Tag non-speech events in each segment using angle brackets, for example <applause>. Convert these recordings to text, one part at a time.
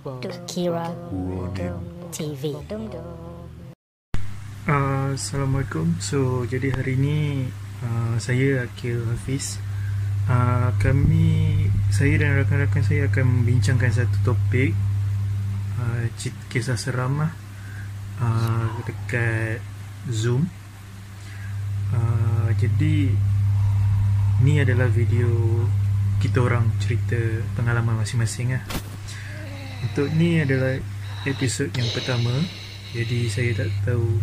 Kira TV. Uh, Assalamualaikum. So, jadi hari ini uh, saya Akil Hafiz. Uh, kami, saya dan rakan-rakan saya akan membincangkan satu topik uh, kisah seram lah uh, dekat Zoom. Uh, jadi ni adalah video kita orang cerita pengalaman masing-masing lah. Untuk ni adalah episod yang pertama. Jadi saya tak tahu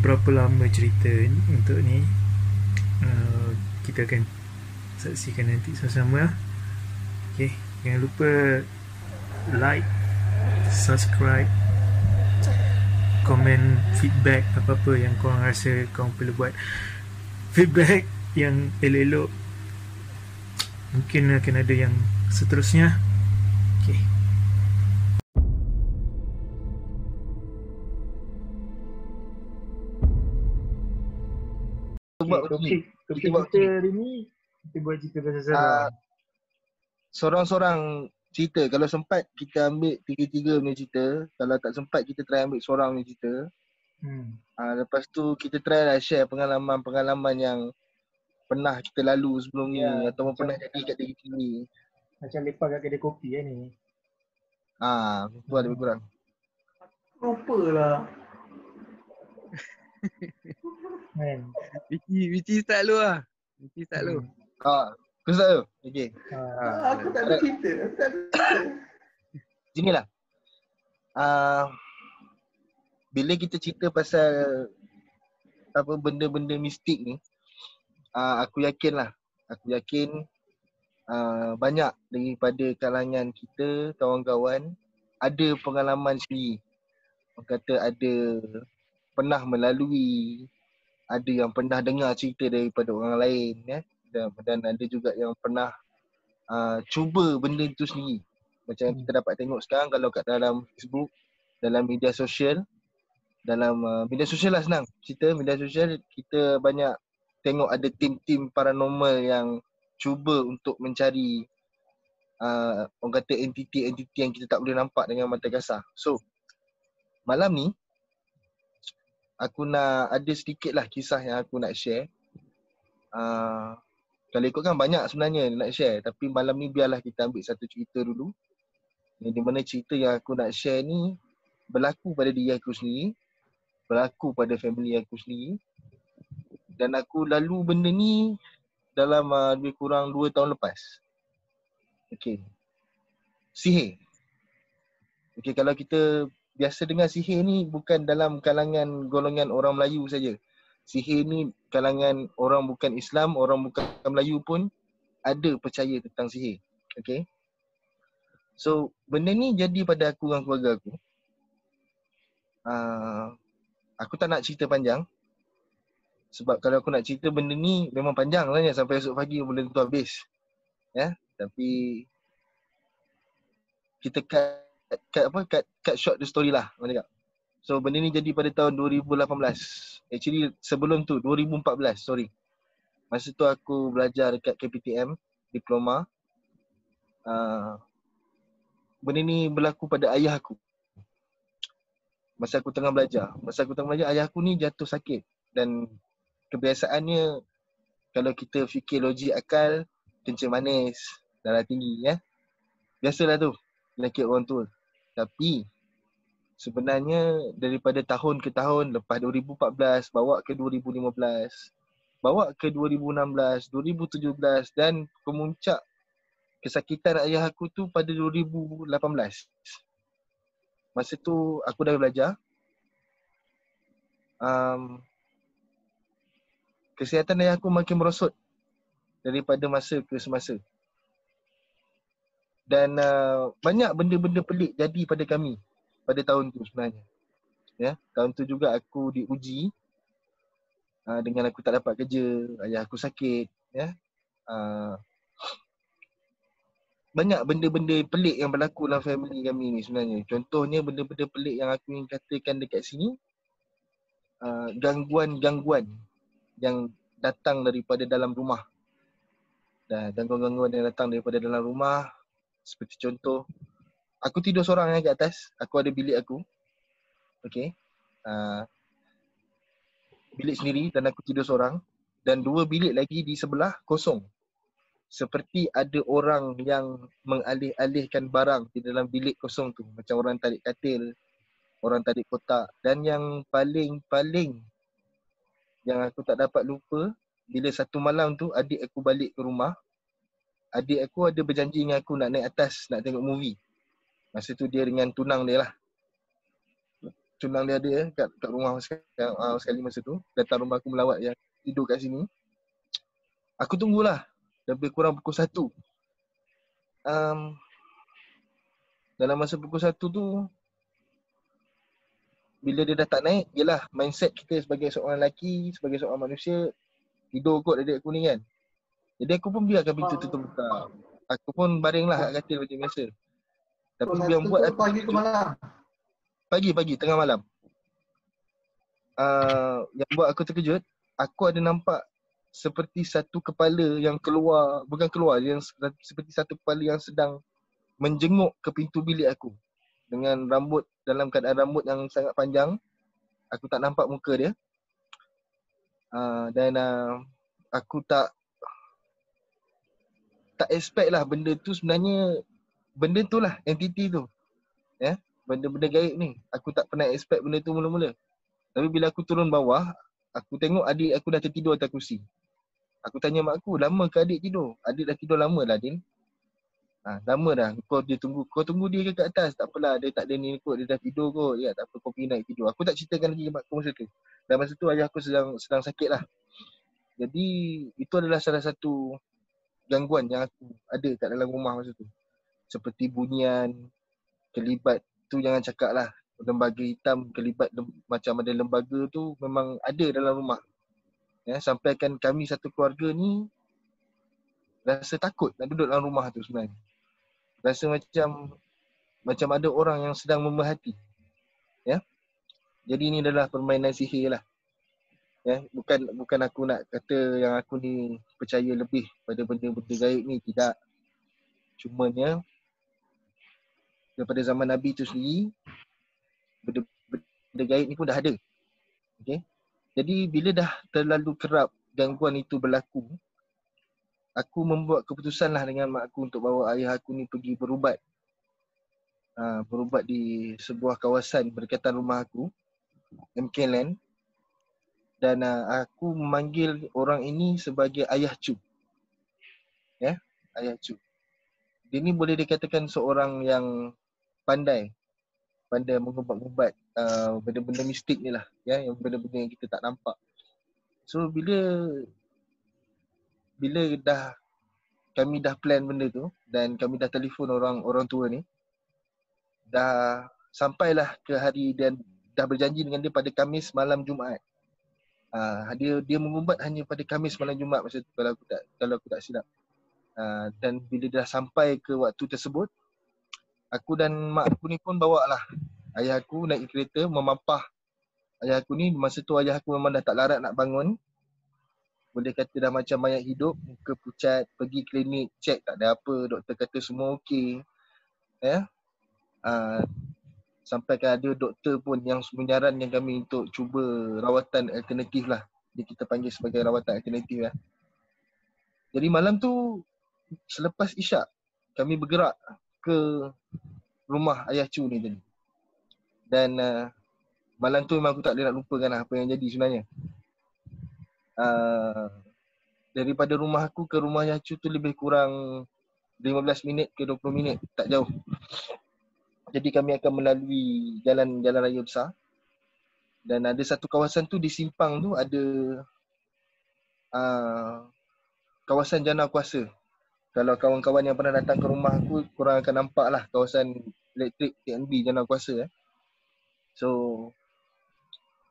berapa lama cerita untuk ni. Uh, kita akan saksikan nanti sama-sama. Okay, jangan lupa like, subscribe, komen feedback apa-apa yang korang rasa korang perlu buat. Feedback yang elok-elok mungkin akan ada yang seterusnya. Buat begini. topik, topik Kita buat kita hari ni kita buat cerita pasal Ah, seram. Seorang-seorang cerita. Kalau sempat kita ambil tiga-tiga punya cerita. Kalau tak sempat kita try ambil seorang punya cerita. Hmm. Uh, lepas tu kita try lah share pengalaman-pengalaman yang pernah kita lalu sebelum ni Ya, ataupun macam- pernah jadi kat diri kita ni. Macam lepak kat kedai kopi kan ni. Ah, tu ada lebih kurang. Lupa lah. <laughs> Man. Vicky, Vicky start dulu lah. Vicky start dulu. Ah, kau start tu? Okay. Ah. aku tak ada cerita. Aku tak ada cerita. Sini lah. Uh, bila kita cerita pasal apa benda-benda mistik ni, uh, aku yakin lah. Aku yakin uh, banyak daripada kalangan kita, kawan-kawan, ada pengalaman sendiri. Orang kata ada pernah melalui, ada yang pernah dengar cerita daripada orang lain. Ya? Dan, dan ada juga yang pernah uh, cuba benda itu sendiri. Macam yang kita dapat tengok sekarang kalau kat dalam Facebook, dalam media sosial, dalam uh, media sosial lah senang. Cerita media sosial kita banyak tengok ada tim-tim paranormal yang cuba untuk mencari uh, orang kata entiti-entiti yang kita tak boleh nampak dengan mata kasar. So, malam ni aku nak ada sedikit lah kisah yang aku nak share. Uh, kalau ikutkan banyak sebenarnya nak share tapi malam ni biarlah kita ambil satu cerita dulu. Yang di mana cerita yang aku nak share ni berlaku pada diri aku sendiri, berlaku pada family aku sendiri dan aku lalu benda ni dalam uh, lebih kurang 2 tahun lepas. Okay. Sihir. Okay, kalau kita biasa dengar sihir ni bukan dalam kalangan golongan orang Melayu saja. Sihir ni kalangan orang bukan Islam, orang bukan Melayu pun ada percaya tentang sihir. Okay. So benda ni jadi pada aku dengan keluarga aku. Uh, aku tak nak cerita panjang. Sebab kalau aku nak cerita benda ni memang panjang lah sampai esok pagi belum tentu habis. Ya, tapi kita cut, cut apa cut, cut short the story lah cakap. So benda ni jadi pada tahun 2018. Actually sebelum tu 2014 sorry. Masa tu aku belajar dekat KPTM diploma. Uh, benda ni berlaku pada ayah aku. Masa aku tengah belajar. Masa aku tengah belajar ayah aku ni jatuh sakit dan kebiasaannya kalau kita fikir logik akal kencing manis darah tinggi ya. Biasalah tu penyakit orang tua. Tapi sebenarnya daripada tahun ke tahun lepas 2014 bawa ke 2015 bawa ke 2016, 2017 dan kemuncak kesakitan ayah aku tu pada 2018. Masa tu aku dah belajar. Um, kesihatan ayah aku makin merosot daripada masa ke semasa. Dan uh, banyak benda-benda pelik jadi pada kami pada tahun tu sebenarnya. Ya, tahun tu juga aku diuji uh, dengan aku tak dapat kerja, ayah aku sakit, ya. Uh, banyak benda-benda pelik yang berlaku dalam family kami ni sebenarnya. Contohnya benda-benda pelik yang aku ingin katakan dekat sini uh, gangguan-gangguan yang datang daripada dalam rumah. Dan gangguan-gangguan yang datang daripada dalam rumah seperti contoh aku tidur seorang yang kat atas. Aku ada bilik aku. Okay. Uh, bilik sendiri dan aku tidur seorang. Dan dua bilik lagi di sebelah kosong. Seperti ada orang yang mengalih-alihkan barang di dalam bilik kosong tu. Macam orang tarik katil, orang tarik kotak. Dan yang paling-paling yang aku tak dapat lupa, bila satu malam tu adik aku balik ke rumah, adik aku ada berjanji dengan aku nak naik atas nak tengok movie. Masa tu dia dengan tunang dia lah. Tunang dia ada kat, kat rumah sekali, uh, sekali masa tu. Datang rumah aku melawat yang tidur kat sini. Aku tunggulah. Lebih kurang pukul satu. Um, dalam masa pukul satu tu, bila dia dah tak naik, yelah mindset kita sebagai seorang lelaki, sebagai seorang manusia, tidur kot adik aku ni kan. Jadi aku pun biarkan pintu tu terbuka. Aku pun baring lah kat katil macam biasa. Tapi oh, yang buat aku pagi ke malam? Pagi, pagi, tengah malam. Uh, yang buat aku terkejut, aku ada nampak seperti satu kepala yang keluar, bukan keluar, yang seperti satu kepala yang sedang menjenguk ke pintu bilik aku. Dengan rambut, dalam keadaan rambut yang sangat panjang. Aku tak nampak muka dia. Uh, dan uh, aku tak tak expect lah benda tu sebenarnya benda tu lah entity tu. Ya, yeah? benda-benda gaib ni. Aku tak pernah expect benda tu mula-mula. Tapi bila aku turun bawah, aku tengok adik aku dah tertidur atas kursi. Aku tanya mak aku, lama ke adik tidur? Adik dah tidur lama lah Din. Ha, lama dah. Kau dia tunggu. Kau tunggu dia ke kat atas? Tak apalah. Dia tak ada ni kot. Dia dah tidur kot. Ya, tak apa. Kau pergi naik tidur. Aku tak ceritakan lagi mak aku masa tu. Dan masa tu ayah aku sedang sedang sakit lah. Jadi itu adalah salah satu gangguan yang aku ada kat dalam rumah masa tu. Seperti bunyian, kelibat tu jangan cakap lah. Lembaga hitam, kelibat lem, macam ada lembaga tu memang ada dalam rumah. Ya, sampaikan kami satu keluarga ni rasa takut nak duduk dalam rumah tu sebenarnya. Rasa macam macam ada orang yang sedang memerhati. Ya. Jadi ini adalah permainan sihir lah ya bukan bukan aku nak kata yang aku ni percaya lebih pada benda-benda gaib ni tidak. Cumanya daripada zaman nabi tu sendiri benda, benda gaib ni pun dah ada. Okey jadi bila dah terlalu kerap gangguan itu berlaku aku membuat keputusan lah dengan mak aku untuk bawa ayah aku ni pergi berubat. Ha, berubat di sebuah kawasan berdekatan rumah aku MK Land dan uh, aku memanggil orang ini sebagai ayah cu. Ya, yeah? ayah cu. Dia ni boleh dikatakan seorang yang pandai pandai mengubat-ubat uh, benda-benda mistik ni lah ya yang benda-benda yang kita tak nampak. So bila bila dah kami dah plan benda tu dan kami dah telefon orang orang tua ni dah sampailah ke hari dan dah berjanji dengan dia pada Kamis malam Jumaat. Uh, dia dia mengumbat hanya pada Khamis malam Jumaat masa tu kalau aku tak kalau aku tak silap. Uh, dan bila dah sampai ke waktu tersebut aku dan mak aku ni pun bawa lah ayah aku naik kereta memampah ayah aku ni masa tu ayah aku memang dah tak larat nak bangun boleh kata dah macam mayat hidup muka pucat pergi klinik check tak ada apa doktor kata semua okey ya yeah? uh, sampai ada doktor pun yang menyarankan kami untuk cuba rawatan alternatif lah. Dia kita panggil sebagai rawatan alternatif lah. Jadi malam tu selepas isyak kami bergerak ke rumah ayah cu ni tadi. Dan uh, malam tu memang aku tak boleh nak lupakan lah apa yang jadi sebenarnya. Uh, daripada rumah aku ke rumah ayah cu tu lebih kurang 15 minit ke 20 minit tak jauh. Jadi kami akan melalui jalan jalan raya besar. Dan ada satu kawasan tu di simpang tu ada uh, kawasan jana kuasa. Kalau kawan-kawan yang pernah datang ke rumah aku kurang akan nampak lah kawasan elektrik TNB jana kuasa eh. So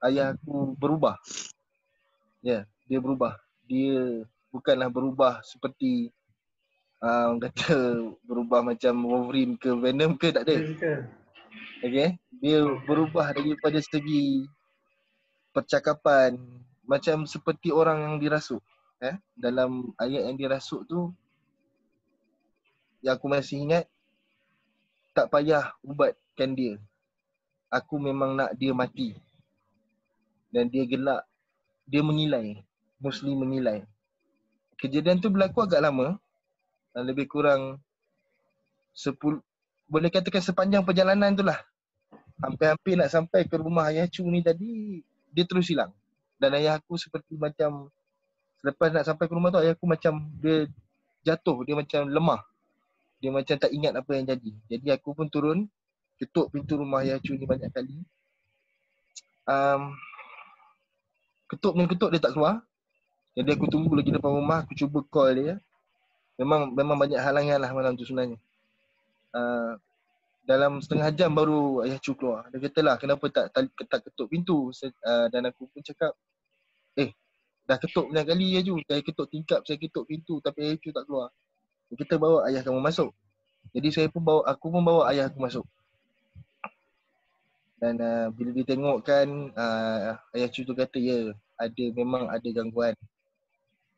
ayah aku berubah. Ya, yeah, dia berubah. Dia bukanlah berubah seperti uh, orang kata berubah macam Wolverine ke Venom ke tak ada. Okay. Dia berubah daripada segi percakapan macam seperti orang yang dirasuk. Eh? Dalam ayat yang dirasuk tu yang aku masih ingat tak payah ubatkan dia. Aku memang nak dia mati. Dan dia gelak. Dia menilai. Muslim menilai. Kejadian tu berlaku agak lama. Ah, Lebih kurang sepul boleh katakan sepanjang perjalanan tu lah. Hampir-hampir nak sampai ke rumah ayah cu ni tadi, dia terus hilang. Dan ayah aku seperti macam selepas nak sampai ke rumah tu ayah aku macam dia jatuh, dia macam lemah. Dia macam tak ingat apa yang jadi. Jadi aku pun turun, ketuk pintu rumah ayah cu ni banyak kali. Um, ketuk ni ketuk dia tak keluar. Jadi aku tunggu lagi depan rumah, aku cuba call dia. Memang memang banyak halangan lah malam tu sebenarnya. Uh, dalam setengah jam baru ayah cu keluar. Dia kata lah kenapa tak tak, ketuk pintu uh, dan aku pun cakap eh dah ketuk banyak kali ya cu. Saya ketuk tingkap, saya ketuk pintu tapi ayah cu tak keluar. Dia kata bawa ayah kamu masuk. Jadi saya pun bawa aku pun bawa ayah aku masuk. Dan uh, bila dia tengok kan uh, ayah cu tu kata ya ada memang ada gangguan.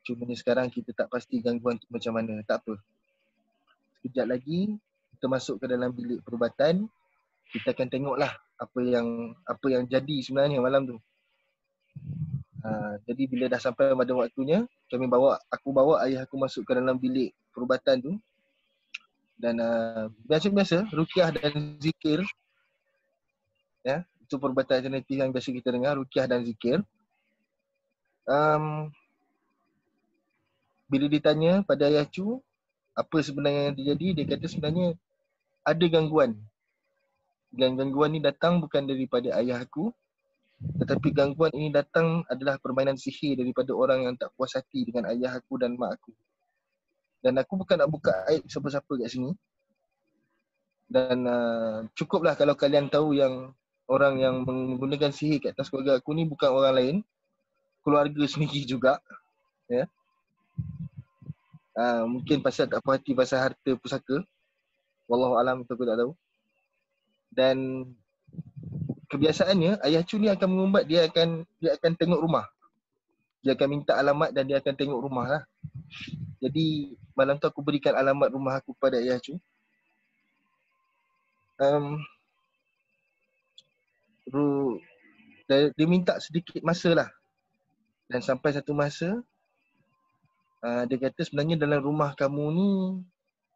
Cuma ni sekarang kita tak pasti gangguan tu macam mana. Tak apa. Sekejap lagi kita masuk ke dalam bilik perubatan, kita akan tengoklah apa yang apa yang jadi sebenarnya malam tu. Ha, jadi bila dah sampai pada waktunya, kami bawa aku bawa ayah aku masuk ke dalam bilik perubatan tu. Dan uh, biasa-biasa rukyah dan zikir ya, itu perubatan alternatif yang biasa kita dengar, rukyah dan zikir. Um, bila ditanya pada ayah cu apa sebenarnya yang terjadi, dia kata sebenarnya ada gangguan. Dan gangguan ni datang bukan daripada ayah aku tetapi gangguan ini datang adalah permainan sihir daripada orang yang tak puas hati dengan ayah aku dan mak aku. Dan aku bukan nak buka aib siapa-siapa kat sini. Dan uh, cukuplah kalau kalian tahu yang orang yang menggunakan sihir kat atas keluarga aku ni bukan orang lain. Keluarga sendiri juga. Ya. Uh, mungkin pasal tak puas hati pasal harta pusaka. Wallahu alam itu aku tak tahu. Dan kebiasaannya ayah cu ni akan mengumbat dia akan dia akan tengok rumah. Dia akan minta alamat dan dia akan tengok rumah lah. Jadi malam tu aku berikan alamat rumah aku kepada ayah cu. Um, ru, dia, dia minta sedikit masa lah. Dan sampai satu masa uh, dia kata sebenarnya dalam rumah kamu ni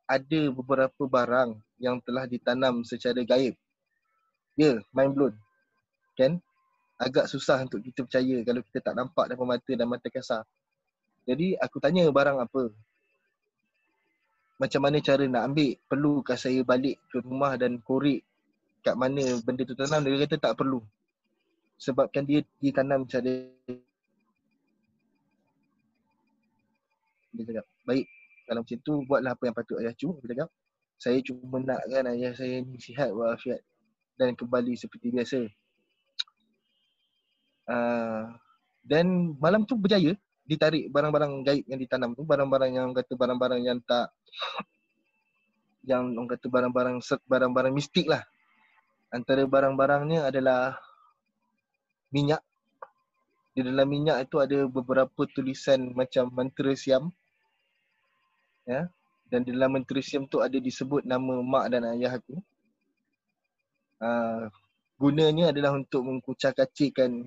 ada beberapa barang yang telah ditanam secara gaib. Ya, yeah, mind blown. Kan? Agak susah untuk kita percaya kalau kita tak nampak depan mata dan mata kasar. Jadi aku tanya barang apa? Macam mana cara nak ambil? Perlukah saya balik ke rumah dan korek kat mana benda tu tanam? Dia kata tak perlu. Sebabkan dia ditanam cara dia cakap, baik kalau macam tu buatlah apa yang patut ayah cu dia cakap. Saya cuma nakkan ayah saya ni sihat walafiat dan kembali seperti biasa. Uh, dan malam tu berjaya ditarik barang-barang gaib yang ditanam tu barang-barang yang kata barang-barang yang tak <sniffs> yang orang kata barang-barang barang-barang mistik lah. Antara barang-barangnya adalah minyak. Di dalam minyak itu ada beberapa tulisan macam mantra siam ya. Dan di dalam menteri siam tu ada disebut nama mak dan ayah aku. Uh, gunanya adalah untuk mengkucak-kacirkan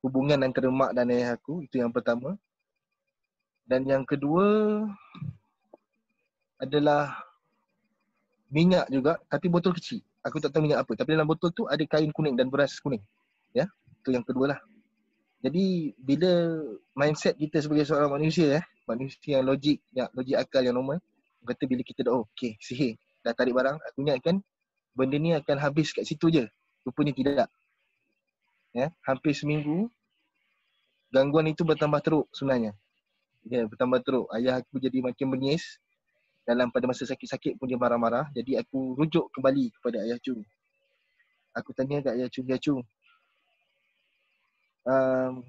hubungan antara mak dan ayah aku. Itu yang pertama. Dan yang kedua adalah minyak juga tapi botol kecil. Aku tak tahu minyak apa tapi dalam botol tu ada kain kuning dan beras kuning. Ya itu yang kedua lah jadi bila mindset kita sebagai seorang manusia eh manusia yang logik, yang logik akal yang normal kata bila kita dah oh okey sihir dah tarik barang aku ingatkan benda ni akan habis kat situ je. Rupanya tidak. Ya hampir seminggu gangguan itu bertambah teruk sebenarnya. Ya bertambah teruk. Ayah aku jadi makin menyes dalam pada masa sakit-sakit pun dia marah-marah. Jadi aku rujuk kembali kepada ayah cu aku tanya kat ayah cu ayah cu um,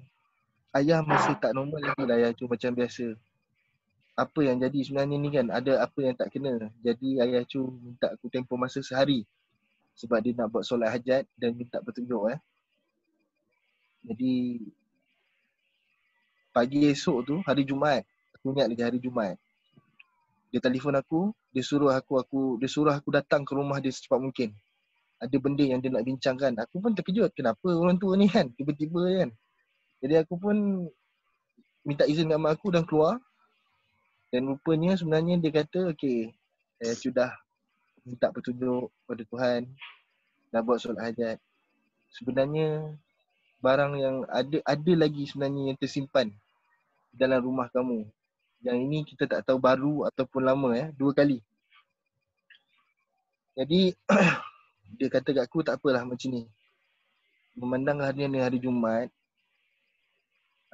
ayah masih tak normal lagi lah ayah. Cu macam biasa. Apa yang jadi sebenarnya ni kan ada apa yang tak kena. Jadi ayah cu minta aku tempoh masa sehari sebab dia nak buat solat hajat dan minta petunjuk eh. Jadi pagi esok tu hari Jumaat aku ingat lagi hari Jumaat dia telefon aku dia suruh aku aku dia suruh aku datang ke rumah dia secepat mungkin. Ada benda yang dia nak bincangkan. Aku pun terkejut kenapa orang tua ni kan tiba-tiba kan. Jadi aku pun minta izin dengan mak aku dan keluar. Dan rupanya sebenarnya dia kata okey saya sudah minta petunjuk pada Tuhan dah buat solat hajat. Sebenarnya barang yang ada ada lagi sebenarnya yang tersimpan dalam rumah kamu. Yang ini kita tak tahu baru ataupun lama ya, dua kali. Jadi <clears throat> dia kata kat aku tak apalah macam ni. Memandang hari ni hari Jumaat,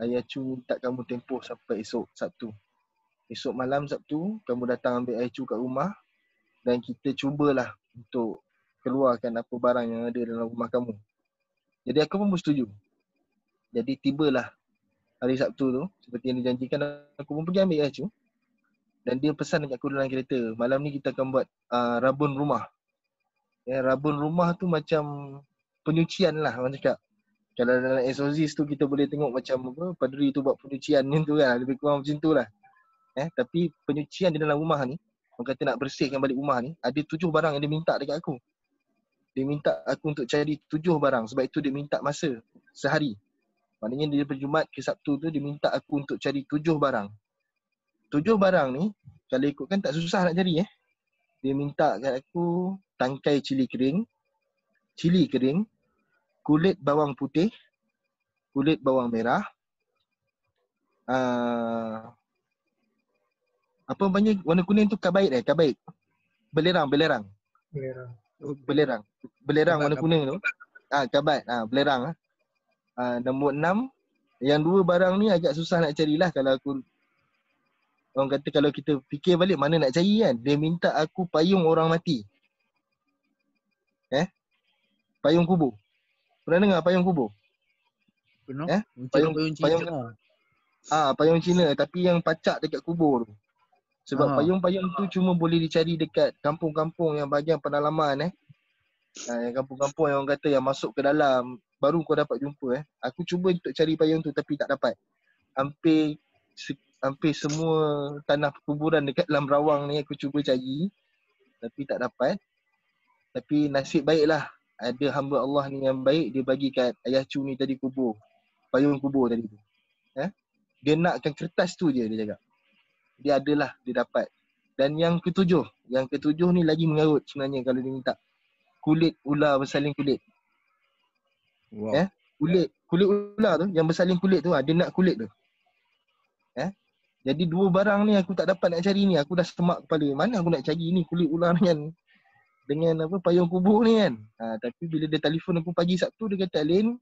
ayah cu minta kamu tempoh sampai esok Sabtu. Esok malam Sabtu, kamu datang ambil ayah cu kat rumah dan kita cubalah untuk keluarkan apa barang yang ada dalam rumah kamu. Jadi aku pun bersetuju. Jadi tibalah hari Sabtu tu, seperti yang dijanjikan aku pun pergi ambil ayah cu. Dan dia pesan dekat aku dalam kereta, malam ni kita akan buat uh, rabun rumah. Ya, rabun rumah tu macam penyucian lah orang cakap. Kalau dalam exorcist tu kita boleh tengok macam apa, padri tu buat penyucian ni tu kan, lebih kurang macam tu lah. Eh, tapi penyucian di dalam rumah ni, orang kata nak bersihkan balik rumah ni, ada tujuh barang yang dia minta dekat aku. Dia minta aku untuk cari tujuh barang, sebab itu dia minta masa sehari. Maknanya dia Jumaat ke Sabtu tu dia minta aku untuk cari tujuh barang tujuh barang ni kalau ikutkan tak susah nak cari eh. Dia minta kat aku tangkai cili kering, cili kering, kulit bawang putih, kulit bawang merah. Uh, apa banyak warna kuning tu kabait eh, kabait. Belerang, belerang. Belerang. Belerang. Belerang Kabat, warna kabat. kuning tu. Ah, kabat. Ah, belerang ah. Ah, nombor enam, yang dua barang ni agak susah nak carilah kalau aku Orang kata kalau kita fikir balik mana nak cari kan. Dia minta aku payung orang mati. Eh? Payung kubur. Pernah dengar payung kubur? Penuh. Eh? Payung, Payung- payung, payung- payung, Ah, payung Cina tapi yang pacak dekat kubur tu. Sebab Aha. payung-payung tu cuma boleh dicari dekat kampung-kampung yang bahagian pedalaman eh. Ah, yang kampung-kampung yang orang kata yang masuk ke dalam baru kau dapat jumpa eh. Aku cuba untuk cari payung tu tapi tak dapat. Hampir se- hampir semua tanah perkuburan dekat dalam Rawang ni aku cuba cari tapi tak dapat. Tapi nasib baiklah ada hamba Allah ni yang baik dia bagi kat ayah cu ni tadi kubur. Payung kubur tadi tu. Eh? Dia nakkan kertas tu je dia cakap. Dia adalah dia dapat. Dan yang ketujuh, yang ketujuh ni lagi mengarut sebenarnya kalau dia minta. Kulit ular bersalin kulit. Wow. Eh? Kulit kulit ular tu yang bersalin kulit tu ah, dia nak kulit tu. Eh? Jadi dua barang ni aku tak dapat nak cari ni. Aku dah semak kepala. Mana aku nak cari ni kulit ular dengan dengan apa payung kubur ni kan. Ha, tapi bila dia telefon aku pagi Sabtu dia kata Alin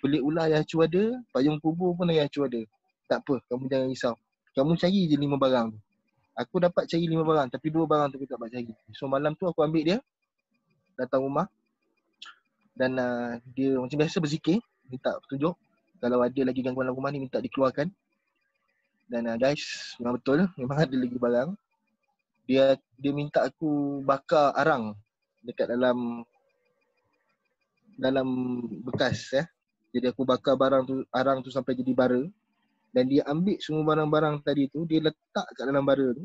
kulit ular yang Acu ada, payung kubur pun yang Acu ada. Tak apa, kamu jangan risau. Kamu cari je lima barang tu. Aku dapat cari lima barang tapi dua barang tu aku tak dapat cari. So malam tu aku ambil dia datang rumah dan uh, dia macam biasa berzikir minta petunjuk kalau ada lagi gangguan rumah ni minta dikeluarkan dan uh, guys memang betul memang ada lagi barang dia dia minta aku bakar arang dekat dalam dalam bekas ya jadi aku bakar barang tu arang tu sampai jadi bara dan dia ambil semua barang-barang tadi tu dia letak kat dalam bara tu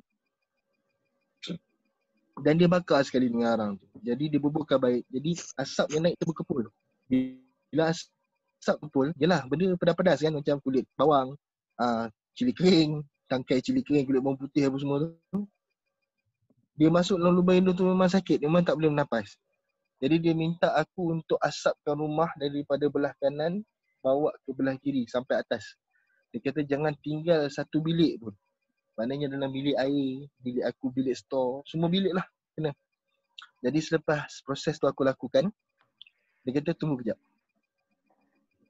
dan dia bakar sekali dengan arang tu. Jadi dia buburkan baik. Jadi asap yang naik tu berkepul. Bila asap berkepul, yelah benda pedas-pedas kan macam kulit bawang, uh, cili kering, tangkai cili kering, kulit bawang putih apa semua tu. Dia masuk dalam lubang hidung tu memang sakit, memang tak boleh bernafas. Jadi dia minta aku untuk asapkan rumah daripada belah kanan bawa ke belah kiri sampai atas. Dia kata jangan tinggal satu bilik pun. Maknanya dalam bilik air, bilik aku, bilik store, semua bilik lah kena. Jadi selepas proses tu aku lakukan, dia kata tunggu kejap.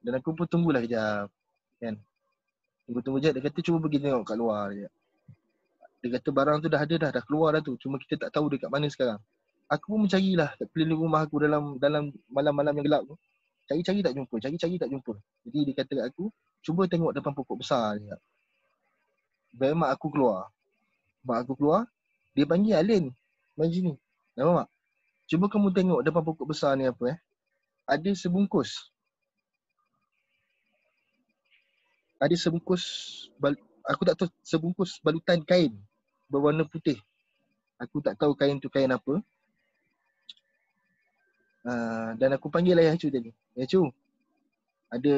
Dan aku pun tunggulah kejap. Kan. Tunggu-tunggu kejap, dia kata cuba pergi tengok kat luar je. Dia kata barang tu dah ada dah, dah keluar dah tu. Cuma kita tak tahu dekat mana sekarang. Aku pun mencarilah kat keliling rumah aku dalam dalam malam-malam yang gelap tu. Cari-cari tak jumpa, cari-cari tak jumpa. Jadi dia kata kat aku, cuba tengok depan pokok besar je. Baik mak aku keluar. Mak aku keluar, dia panggil Alin. Mari sini. Nampak mak? Cuba kamu tengok depan pokok besar ni apa eh. Ada sebungkus. Ada sebungkus, bal- aku tak tahu sebungkus balutan kain berwarna putih. Aku tak tahu kain tu kain apa. Uh, dan aku panggil ayah Cu tadi. Ya Cu, ada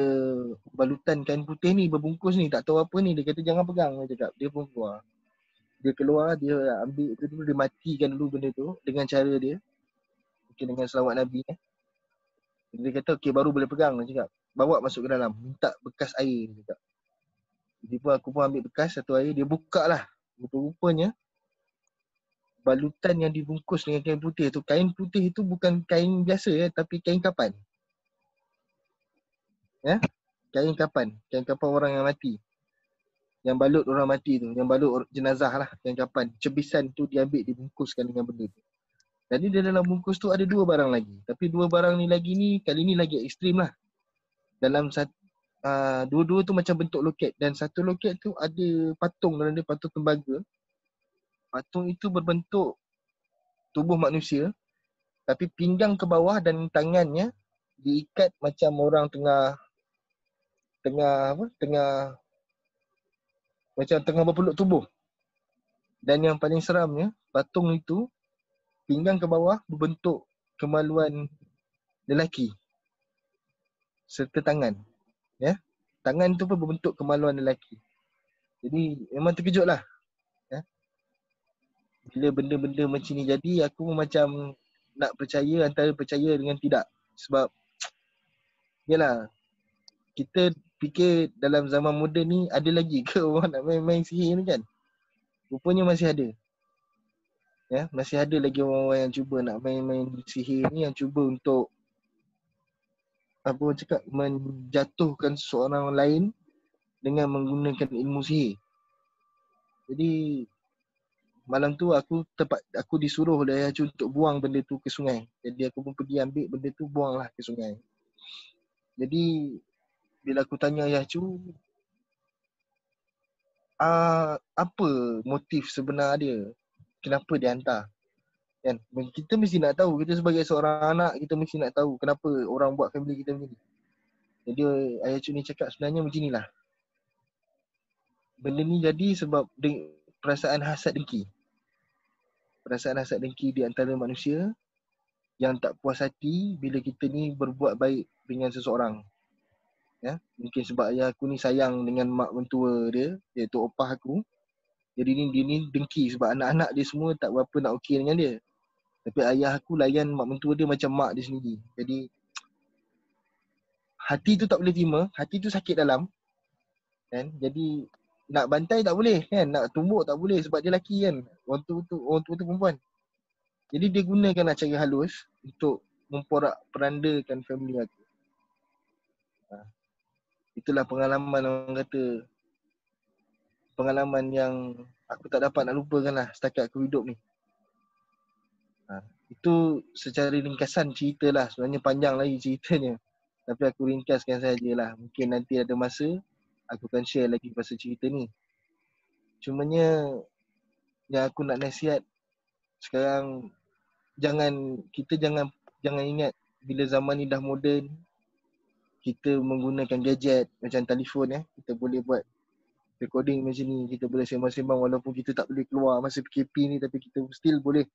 balutan kain putih ni berbungkus ni tak tahu apa ni. Dia kata jangan pegang. Dia cakap. Dia pun keluar. Dia keluar, dia ambil tu dulu, dia matikan dulu benda tu dengan cara dia. Mungkin dengan selawat Nabi eh. Dia kata okey baru boleh pegang. Dia cakap. Bawa masuk ke dalam. Minta bekas air. Dia cakap. Pun aku pun ambil bekas satu air. Dia buka lah. Rupa-rupanya. Balutan yang dibungkus dengan kain putih tu. Kain putih itu bukan kain biasa ya tapi kain kapan? Ya? Kain kapan? Kain kapan orang yang mati? Yang balut orang mati tu yang balut jenazah lah kain kapan. Cebisan tu diambil dibungkuskan dengan benda tu. Jadi di dalam bungkus tu ada dua barang lagi. Tapi dua barang ni lagi ni kali ni lagi ekstrim lah. Dalam satu uh, dua-dua tu macam bentuk loket. Dan satu loket tu ada patung dalam dia patung tembaga. Patung itu berbentuk tubuh manusia tapi pinggang ke bawah dan tangannya diikat macam orang tengah tengah apa? Tengah macam tengah berpeluk tubuh. Dan yang paling seramnya patung itu pinggang ke bawah berbentuk kemaluan lelaki serta tangan ya. Tangan tu pun berbentuk kemaluan lelaki. Jadi memang terkejutlah. Bila benda-benda macam ni jadi aku macam nak percaya antara percaya dengan tidak. Sebab yalah kita fikir dalam zaman moden ni ada lagi ke <laughs> orang nak main-main sihir ni kan? Rupanya masih ada. Ya masih ada lagi orang-orang yang cuba nak main-main sihir ni yang cuba untuk apa orang cakap menjatuhkan seorang lain dengan menggunakan ilmu sihir jadi malam tu aku tempat aku disuruh oleh ayah untuk buang benda tu ke sungai. Jadi aku pun pergi ambil benda tu buanglah ke sungai. Jadi bila aku tanya ayah cu uh, apa motif sebenar dia? Kenapa dia hantar? Kan? Kita mesti nak tahu. Kita sebagai seorang anak kita mesti nak tahu kenapa orang buat family kita macam ni. Jadi ayah cu ni cakap sebenarnya macam inilah. Benda ni jadi sebab perasaan hasad dengki perasaan hasad dengki di antara manusia yang tak puas hati bila kita ni berbuat baik dengan seseorang. Ya, mungkin sebab ayah aku ni sayang dengan mak mentua dia, iaitu opah aku. Jadi ni dia ni dengki sebab anak-anak dia semua tak berapa nak okey dengan dia. Tapi ayah aku layan mak mentua dia macam mak dia sendiri. Jadi hati tu tak boleh terima, hati tu sakit dalam. Kan? Jadi nak bantai tak boleh kan nak tumbuk tak boleh sebab dia lelaki kan orang tu tu orang tu tu perempuan jadi dia gunakan cara halus untuk memporak perandakan family aku ha. itulah pengalaman orang kata pengalaman yang aku tak dapat nak lupakan lah setakat aku hidup ni ha. itu secara ringkasan cerita lah sebenarnya panjang lagi ceritanya tapi aku ringkaskan sajalah mungkin nanti ada masa aku akan share lagi pasal cerita ni. Cumanya yang aku nak nasihat sekarang jangan kita jangan jangan ingat bila zaman ni dah moden kita menggunakan gadget macam telefon eh kita boleh buat recording macam ni kita boleh sembang-sembang walaupun kita tak boleh keluar masa PKP ni tapi kita still boleh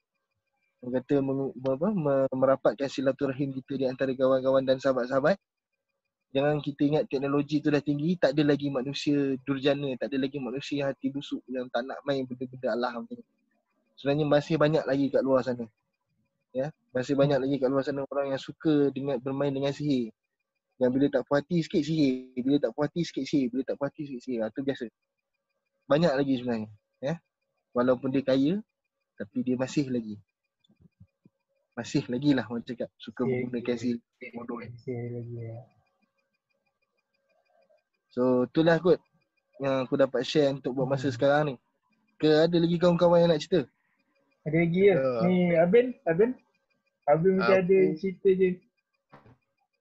kata apa merapatkan silaturahim kita di antara kawan-kawan dan sahabat-sahabat Jangan kita ingat teknologi tu dah tinggi, tak ada lagi manusia durjana, tak ada lagi manusia yang hati busuk yang tak nak main benda-benda Allah. Sebenarnya masih banyak lagi kat luar sana. Ya, masih banyak lagi kat luar sana orang yang suka dengan bermain dengan sihir. Yang bila tak puas hati sikit sihir, bila tak puas hati sikit sihir, bila tak puas hati sikit sihir. Itu biasa. Banyak lagi sebenarnya. Ya. Walaupun dia kaya, tapi dia masih lagi. Masih lagi lah orang cakap suka menggunakan. Masih lagi ya. So itulah kot yang aku dapat share untuk buat masa hmm. sekarang ni. Ke ada lagi kawan-kawan yang nak cerita? Ada lagi ya. Uh. Ni Aben, Aben. Aben mesti ada cerita je.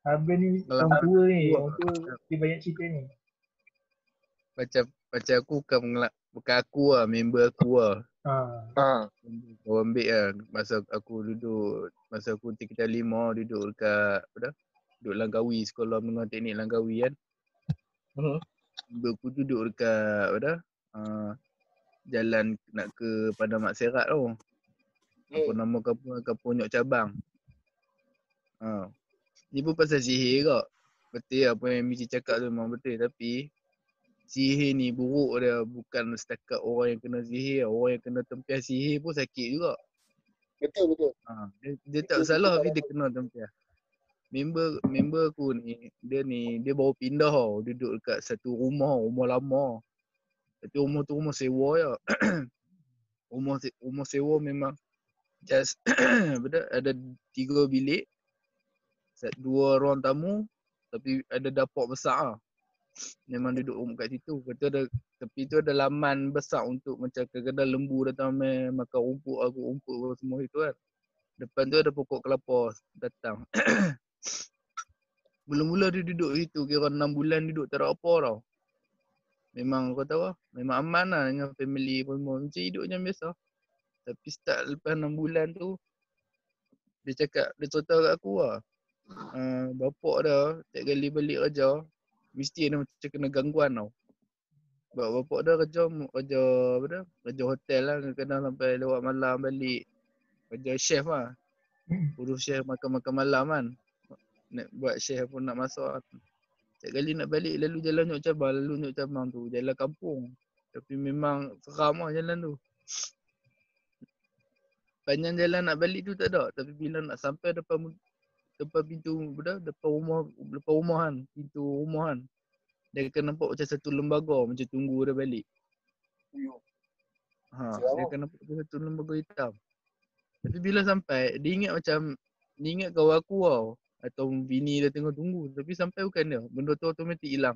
Aben ni orang tua ni, orang tua dia banyak cerita ni. Macam macam aku bukan bukan aku lah, member aku lah. Ha. Ha. Orang ambil lah masa aku duduk, masa aku tingkat lima duduk dekat apa dah? Duduk Langkawi, sekolah mengenai teknik Langkawi kan. Uh-huh. Aku duduk dekat apa dah? Uh, jalan nak ke Padang Mak Serat tu. Apa hmm. nama kampung kampung Nyok Cabang. Ha. Ni pun pasal sihir kak. Betul apa yang Michi cakap tu memang betul tapi sihir ni buruk dia bukan setakat orang yang kena sihir, orang yang kena tempias sihir pun sakit juga. Betul betul. Ha, dia, dia tak salah tapi dia kena tempias. Member member aku ni dia ni dia baru pindah tau, duduk dekat satu rumah, rumah lama. Tapi rumah tu rumah sewa ya. <clears throat> rumah rumah sewa memang just <clears throat> ada tiga bilik. Dua ruang tamu, tapi ada dapur besar lah. Memang duduk umum kat situ. Lepas ada, tepi tu ada laman besar untuk macam kadang-kadang lembu datang main makan rumput aku, rumput semua itu kan. Depan tu ada pokok kelapa datang. <coughs> Mula-mula dia duduk situ kira 6 bulan duduk tak ada apa tau. Memang kau tahu lah, memang aman lah dengan family pun macam hidup macam biasa. Tapi start lepas 6 bulan tu, dia cakap, dia cerita kat aku lah uh, bapak dia tiap kali balik kerja mesti ada macam kena gangguan tau. Sebab bapak dia kerja kerja apa dia? Kerja hotel lah kadang sampai lewat malam balik. Kerja chef lah. Urus chef makan-makan malam kan. Nak buat chef pun nak masak. Tiap kali nak balik lalu jalan Nyok Cabang, lalu Nyok Cabang tu jalan kampung. Tapi memang seram lah jalan tu. Panjang jalan nak balik tu tak ada. Tapi bila nak sampai depan depan pintu dah depan rumah depan rumah kan pintu rumah kan dia akan nampak macam satu lembaga macam tunggu dia balik. Ha dia akan nampak macam satu lembaga hitam. Tapi bila sampai dia ingat macam dia ingat kawan aku tau. Atau bini dia tengah tunggu. Tapi sampai bukan dia. Benda tu automatik hilang.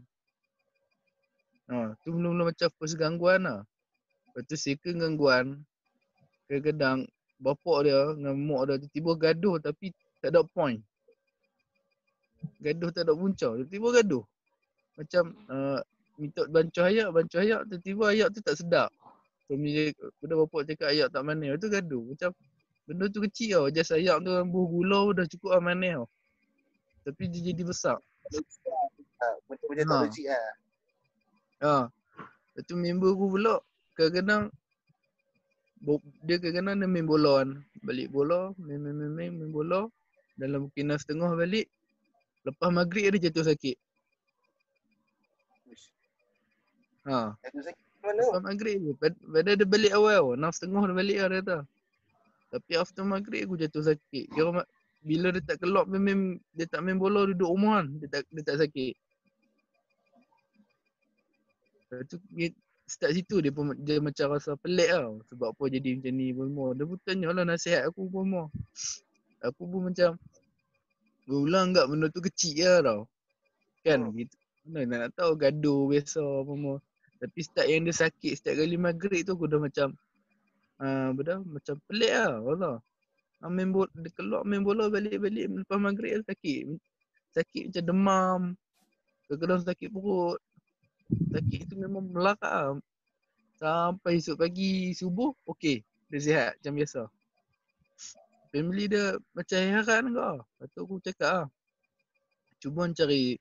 Ha tu mula-mula macam first gangguan lah. Lepas tu second gangguan kadang-kadang bapak dia dengan mak dia tiba-tiba gaduh tapi tak ada point gaduh tak ada punca tiba-tiba gaduh. Macam uh, minta bancuh ayak bancuh ayak tiba-tiba ayak tu tak sedap. Suami pada bapak cakap ayak tak manis tu gaduh. Macam benda tu kecil tau. Just ayak tu buah gula dah cukup lah manis tau. Tapi dia jadi besar. Macam-macam tak kecil lah. Ha. Lepas tu member aku pula kadang-kadang dia kadang-kadang dia main bola kan. Balik bola main main main main, main bola. Dalam mungkin setengah balik Lepas maghrib dia jatuh sakit. Ha. Jatuh sakit mana? Lepas maghrib je. Pada dia balik awal. Enam setengah dia balik lah dia kata. Tapi after maghrib aku jatuh sakit. Kira bila dia tak kelop main, dia tak main bola duduk rumah kan. Dia tak, dia tak sakit. Lepas tu start situ dia pun dia macam rasa pelik tau. Sebab apa jadi macam ni pun Dia pun tanya lah nasihat aku pun Aku pun macam Berulang enggak benda tu kecil lah tau. Kan oh. gitu. Mana nak, nak tahu gaduh biasa apa semua. Tapi start yang dia sakit setiap kali maghrib tu aku dah macam uh, dah macam pelik lah. Allah. Uh, main bola, dia keluar main bola balik-balik lepas maghrib dia sakit. Sakit macam demam. Kadang-kadang sakit perut. Sakit tu memang melakak lah. Sampai esok pagi subuh, okey. Dia sihat macam biasa family dia macam heran kau. Lepas tu aku cakap lah. Cuba cari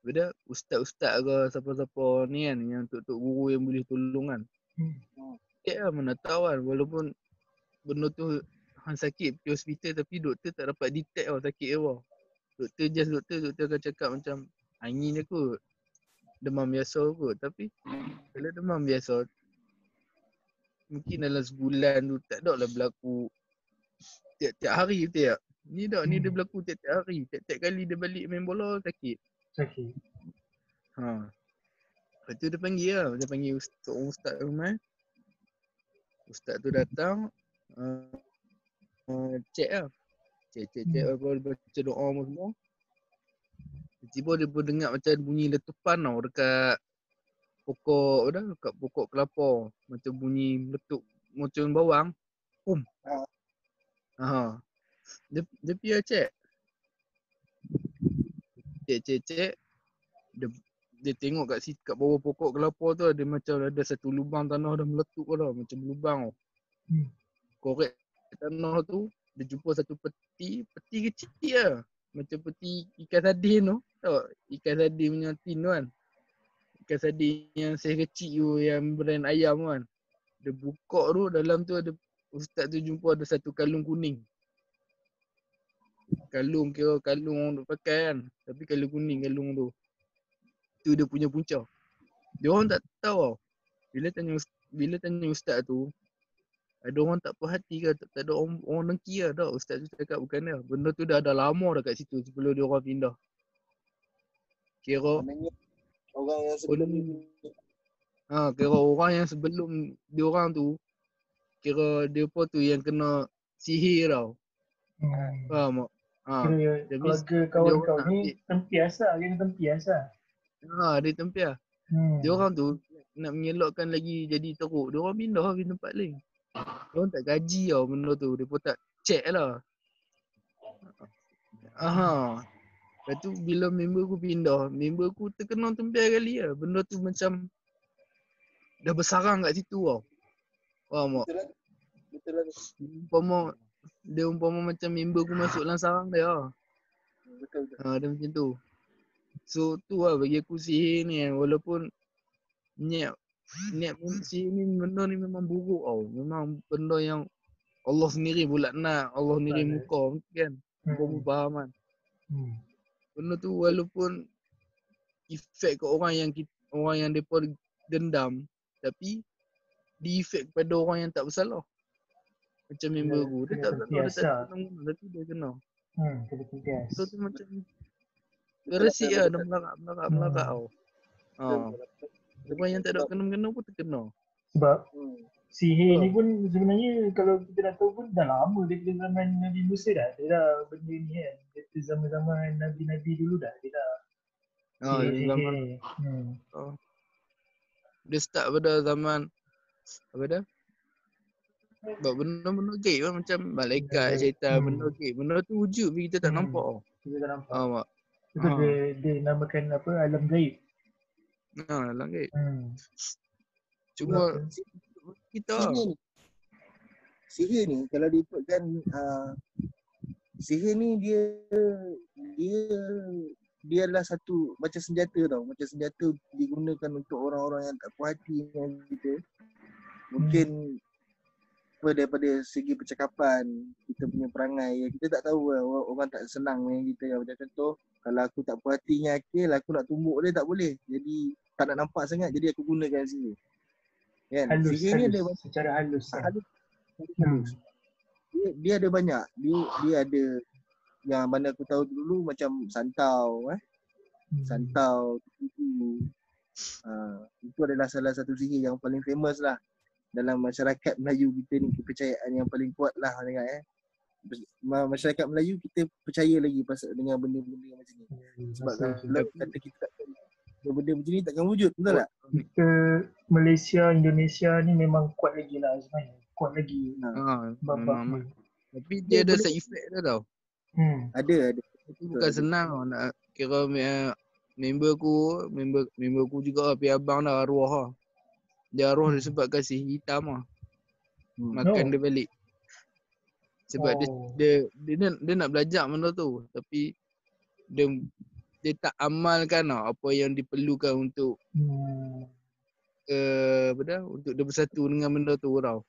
benda ustaz-ustaz ke siapa-siapa ni kan yang tok-tok guru yang boleh tolong kan. Hmm. Ya lah mana tahu kan walaupun benda tu han sakit pergi hospital tapi doktor tak dapat detect lah sakit apa. Doktor just doktor, doktor akan cakap macam angin je kot. Demam biasa kot tapi kalau demam biasa mungkin dalam sebulan tu tak ada lah berlaku tiap-tiap hari tak? Ni dah hmm. ni dia hmm. berlaku tiap-tiap hari. Tiap-tiap kali dia balik main bola sakit. Sakit. Ha. Lepas tu dia panggil lah. Dia panggil ustaz, ustaz rumah. Ustaz tu datang. Uh, uh, check lah. Check, check, check. Hmm. Baca doa semua. Tiba-tiba dia pun dengar macam bunyi letupan tau dekat pokok dah dekat pokok kelapa macam bunyi meletup macam bawang. Pum. Ha. Ha. Dia dia lah check. Cek cek cek. Dia dia tengok kat situ kat bawah pokok kelapa tu ada macam ada satu lubang tanah dah meletup dah macam lubang tu. Hmm. Korek tanah tu dia jumpa satu peti, peti kecil lah. Macam peti ikan sardin tu. Tahu ikan sardin punya tin tu kan. Ikan sardin yang saya kecil tu yang brand ayam tu kan. Dia buka tu dalam tu ada ustaz tu jumpa ada satu kalung kuning. Kalung kira kalung orang duk pakai kan. Tapi kalung kuning kalung tu. Tu dia punya punca. Dia orang tak tahu tau. Bila tanya bila tanya ustaz tu, ada orang tak puas hati ke tak, tak ada orang, orang dengki lah tak ustaz tu cakap bukan dia. Benda tu dah ada lama dah kat situ sebelum dia orang pindah. Kira orang yang sebelum Ha, kira orang yang sebelum dia orang tu kira dia apa tu yang kena sihir tau. Hmm. Faham tak? Ha. Kira keluarga kawan kau ni tempias lah, dia tempias lah. Ha, dia tempias. Hmm. Dia orang tu nak mengelakkan lagi jadi teruk. Dia orang pindah pergi tempat lain. Dia orang tak gaji tau benda tu. Dia pun tak check lah. Aha. Lepas tu bila member aku pindah, member aku terkena tempias kali lah. Benda tu macam dah bersarang kat situ tau. Faham tak? Betul lah. Lah. Umpama, dia umpama macam member aku masuk dalam sarang dia lah. Betul betul. Ha, dia macam tu. So tu lah bagi aku sihir ni kan. Walaupun niat niat sihir ni benda ni memang buruk tau. Memang benda yang Allah sendiri bulat nak, Allah sendiri muka kan. Muka hmm. faham kan. Hmm. Benda tu walaupun efek ke orang yang kita, orang yang depa dendam tapi di efek kepada orang yang tak bersalah. Macam member aku, dia tak tahu dia tak kena tapi dia kena. Hmm, kena tegas. So tu macam Resik lah, dia melarak, melarak, hmm. melarak tau. Ha. Orang yang tak ada kena-kena pun terkena. Sebab hmm. sihir ni pun sebenarnya kalau kita dah tahu pun dah lama daripada zaman Nabi Musa dah. Dia dah benda ni kan. Dari zaman-zaman Nabi-Nabi dulu dah. Dia dah Ha, oh, zaman. Hmm. Oh. Dia start pada zaman apa dah? Sebab benda-benda gaib lah macam malaikat, hmm. syaitan, hmm. benda gaib. Benda tu wujud tapi kita tak hmm. nampak. Kita tak nampak. Ha, Itu ha. dia, dia namakan apa, alam gaib. Ha, alam gaib. Hmm. Cuma kita sihir ni, sihir ni kalau diikutkan uh, sihir ni dia dia dia adalah satu macam senjata tau macam senjata digunakan untuk orang-orang yang tak puas hati dengan kita mungkin hmm. apa daripada segi percakapan kita punya perangai kita tak tahu lah, orang, orang tak senang dengan kita ya. macam contoh kalau aku tak puas hati dengan akil aku nak tumbuk dia tak boleh jadi tak nak nampak sangat jadi aku gunakan sini kan halus, halus. ni ada secara halus, ha, halus. halus. Hmm. Dia, dia ada banyak dia dia ada yang mana aku tahu dulu macam santau eh hmm. santau itu uh, itu adalah salah satu sihir yang paling famous lah dalam masyarakat Melayu kita ni kepercayaan yang paling kuat lah dengan eh masyarakat Melayu kita percaya lagi pasal dengan benda-benda macam ni hmm, sebab kalau kata kita tak benda macam ni takkan wujud betul tak kita Malaysia Indonesia ni memang kuat lagi lah sebenarnya kuat lagi ha, ha, tapi dia, dia ada side effect dia tau Hmm. Ada, ada. Bukan ada. senang nak kira member aku, member member aku juga api abang dah arwah lah. Dia arwah hmm. disebab kasih hitam lah. Makan no. dia balik. Sebab oh. dia, dia, dia, dia, dia, nak belajar benda tu. Tapi dia dia tak amalkan lah apa yang diperlukan untuk hmm. uh, apa dah, untuk dia bersatu dengan benda tu tau.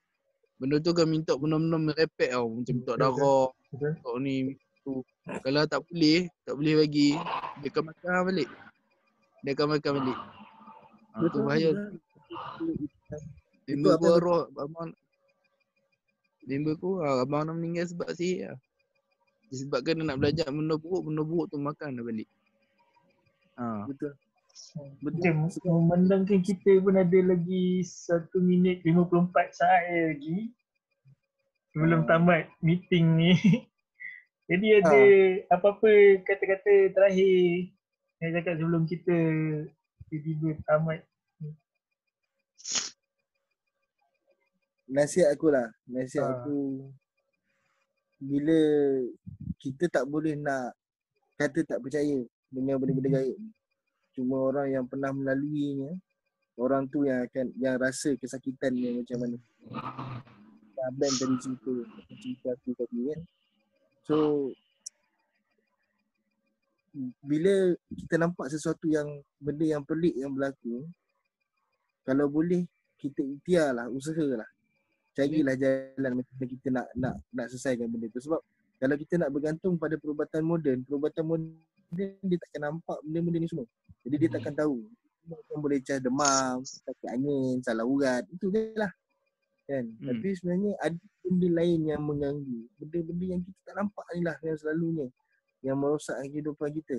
Benda tu kan minta benda-benda merepek tau. Macam minta darah. Minta ni tu kalau tak boleh tak boleh bagi dia akan makan balik dia akan makan balik ha, tu bahaya Limba ku arwah abang Limba ku ah, abang nak meninggal sebab sihir lah Disebabkan dia nak belajar benda buruk, benda buruk tu makan dah balik ha. Betul Betul. Memandangkan kita pun ada lagi 1 minit 54 saat lagi Sebelum hmm. tamat meeting ni <laughs> Jadi ada ha. apa-apa kata-kata terakhir yang cakap sebelum kita tiba-tiba tamat Nasihat aku lah, nasihat ha. aku bila kita tak boleh nak kata tak percaya dengan benda-benda gaib Cuma orang yang pernah melaluinya orang tu yang akan yang rasa kesakitan yang macam mana. Abang tadi cerita cerita aku tadi kan. So bila kita nampak sesuatu yang benda yang pelik yang berlaku kalau boleh kita ikhtiarlah usahalah carilah jalan macam kita nak nak nak selesaikan benda tu sebab kalau kita nak bergantung pada perubatan moden, perubatan moden dia takkan nampak benda-benda ni semua. Jadi dia takkan tahu. Dia boleh cas demam, sakit angin, salah urat, itu je lah. Kan? Hmm. Tapi sebenarnya ada benda lain yang mengganggu. Benda-benda yang kita tak nampak ni lah yang selalunya. Yang merosak kehidupan kita.